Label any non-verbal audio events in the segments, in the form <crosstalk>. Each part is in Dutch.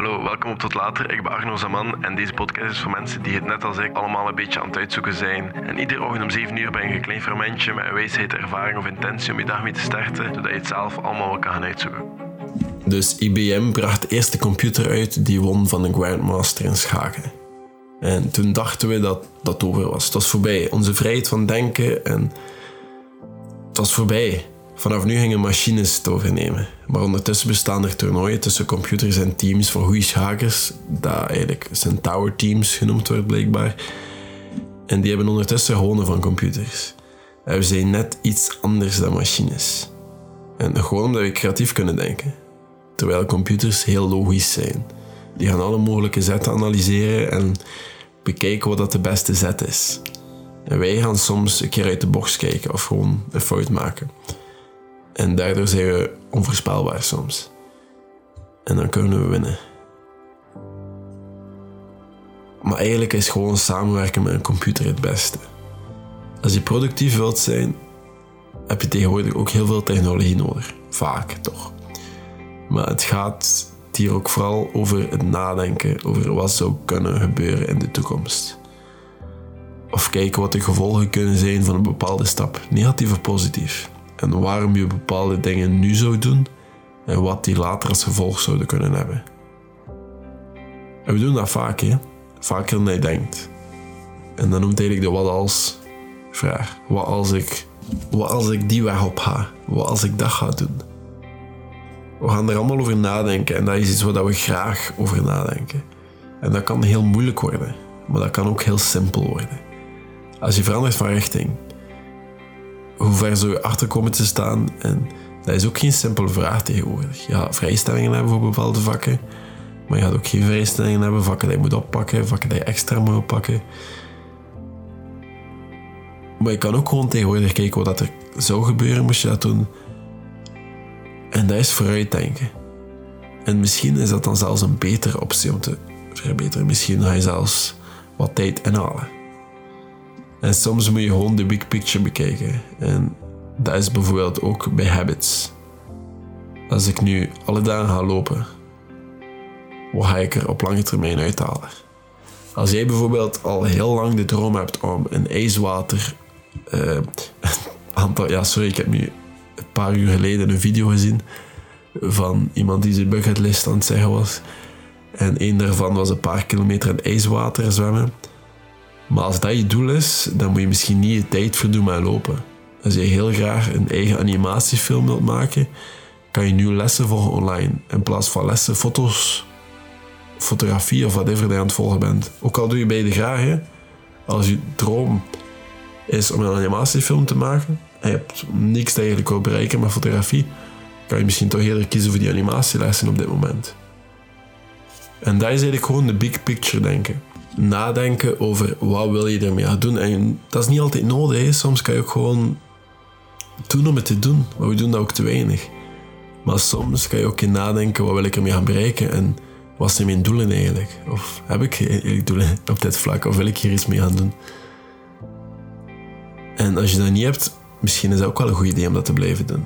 Hallo, welkom op Tot Later. Ik ben Arno Zaman en deze podcast is voor mensen die het net als ik allemaal een beetje aan het uitzoeken zijn. En iedere ochtend om 7 uur ben je een klein fermentje met een wijsheid, ervaring of intentie om je dag mee te starten, zodat je het zelf allemaal wel kan gaan uitzoeken. Dus IBM bracht de eerste computer uit die won van een Grandmaster in schaken. En toen dachten we dat dat over was. Het was voorbij. Onze vrijheid van denken en het was voorbij. Vanaf nu gingen machines het overnemen. Maar ondertussen bestaan er toernooien tussen computers en teams van goede schakers, dat eigenlijk Centaur teams genoemd wordt blijkbaar. En die hebben ondertussen gewonnen van computers. En we zijn net iets anders dan machines. En gewoon omdat we creatief kunnen denken. Terwijl computers heel logisch zijn. Die gaan alle mogelijke zetten analyseren en bekijken wat dat de beste zet is. En wij gaan soms een keer uit de box kijken of gewoon een fout maken. En daardoor zijn we onvoorspelbaar soms. En dan kunnen we winnen. Maar eigenlijk is gewoon samenwerken met een computer het beste. Als je productief wilt zijn, heb je tegenwoordig ook heel veel technologie nodig. Vaak toch. Maar het gaat hier ook vooral over het nadenken over wat zou kunnen gebeuren in de toekomst. Of kijken wat de gevolgen kunnen zijn van een bepaalde stap, negatief of positief en waarom je bepaalde dingen nu zou doen en wat die later als gevolg zouden kunnen hebben. En we doen dat vaak, hè? vaker dan je denkt. En dan noemt eigenlijk de wat als vraag. Wat als ik, wat als ik die weg op ga? Wat als ik dat ga doen? We gaan er allemaal over nadenken en dat is iets waar we graag over nadenken. En dat kan heel moeilijk worden, maar dat kan ook heel simpel worden. Als je verandert van richting, hoe ver zou je achter komen te staan? En dat is ook geen simpele vraag tegenwoordig. Ja, vrijstellingen hebben voor bepaalde vakken, maar je gaat ook geen vrijstellingen hebben, vakken die je moet oppakken, vakken die je extra moet oppakken. Maar je kan ook gewoon tegenwoordig kijken wat er zou gebeuren moest je dat doen. En dat is vooruitdenken. En misschien is dat dan zelfs een betere optie om te verbeteren. Misschien ga je zelfs wat tijd inhalen. En soms moet je gewoon de big picture bekijken. En dat is bijvoorbeeld ook bij habits. Als ik nu alle dagen ga lopen, wat ga ik er op lange termijn uithalen? Als jij bijvoorbeeld al heel lang de droom hebt om een ijswater. <laughs> Uh, aantal, ja, sorry, ik heb nu een paar uur geleden een video gezien van iemand die zijn bucketlist aan het zeggen was. En een daarvan was een paar kilometer in ijswater zwemmen. Maar als dat je doel is, dan moet je misschien niet je tijd verdoen met lopen. Als je heel graag een eigen animatiefilm wilt maken, kan je nu lessen volgen online. In plaats van lessen, foto's, fotografie of whatever je aan het volgen bent. Ook al doe je beide graag, als je droom is om een animatiefilm te maken en je hebt niks je wil bereiken met fotografie, kan je misschien toch eerder kiezen voor die animatielessen op dit moment. En dat is eigenlijk gewoon de big picture denken nadenken over wat wil je ermee gaan doen. En dat is niet altijd nodig. Soms kan je ook gewoon doen om het te doen. Maar we doen dat ook te weinig. Maar soms kan je ook in nadenken, wat wil ik ermee gaan bereiken? En wat zijn mijn doelen eigenlijk? Of heb ik eigenlijk doelen op dit vlak? Of wil ik hier iets mee gaan doen? En als je dat niet hebt, misschien is dat ook wel een goed idee om dat te blijven doen.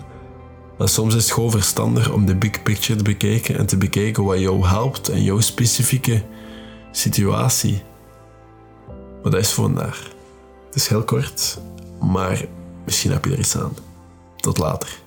Maar soms is het gewoon verstandig om de big picture te bekijken en te bekijken wat jou helpt en jouw specifieke situatie. Maar dat is voor vandaag. Het is heel kort, maar misschien heb je er iets aan. Tot later.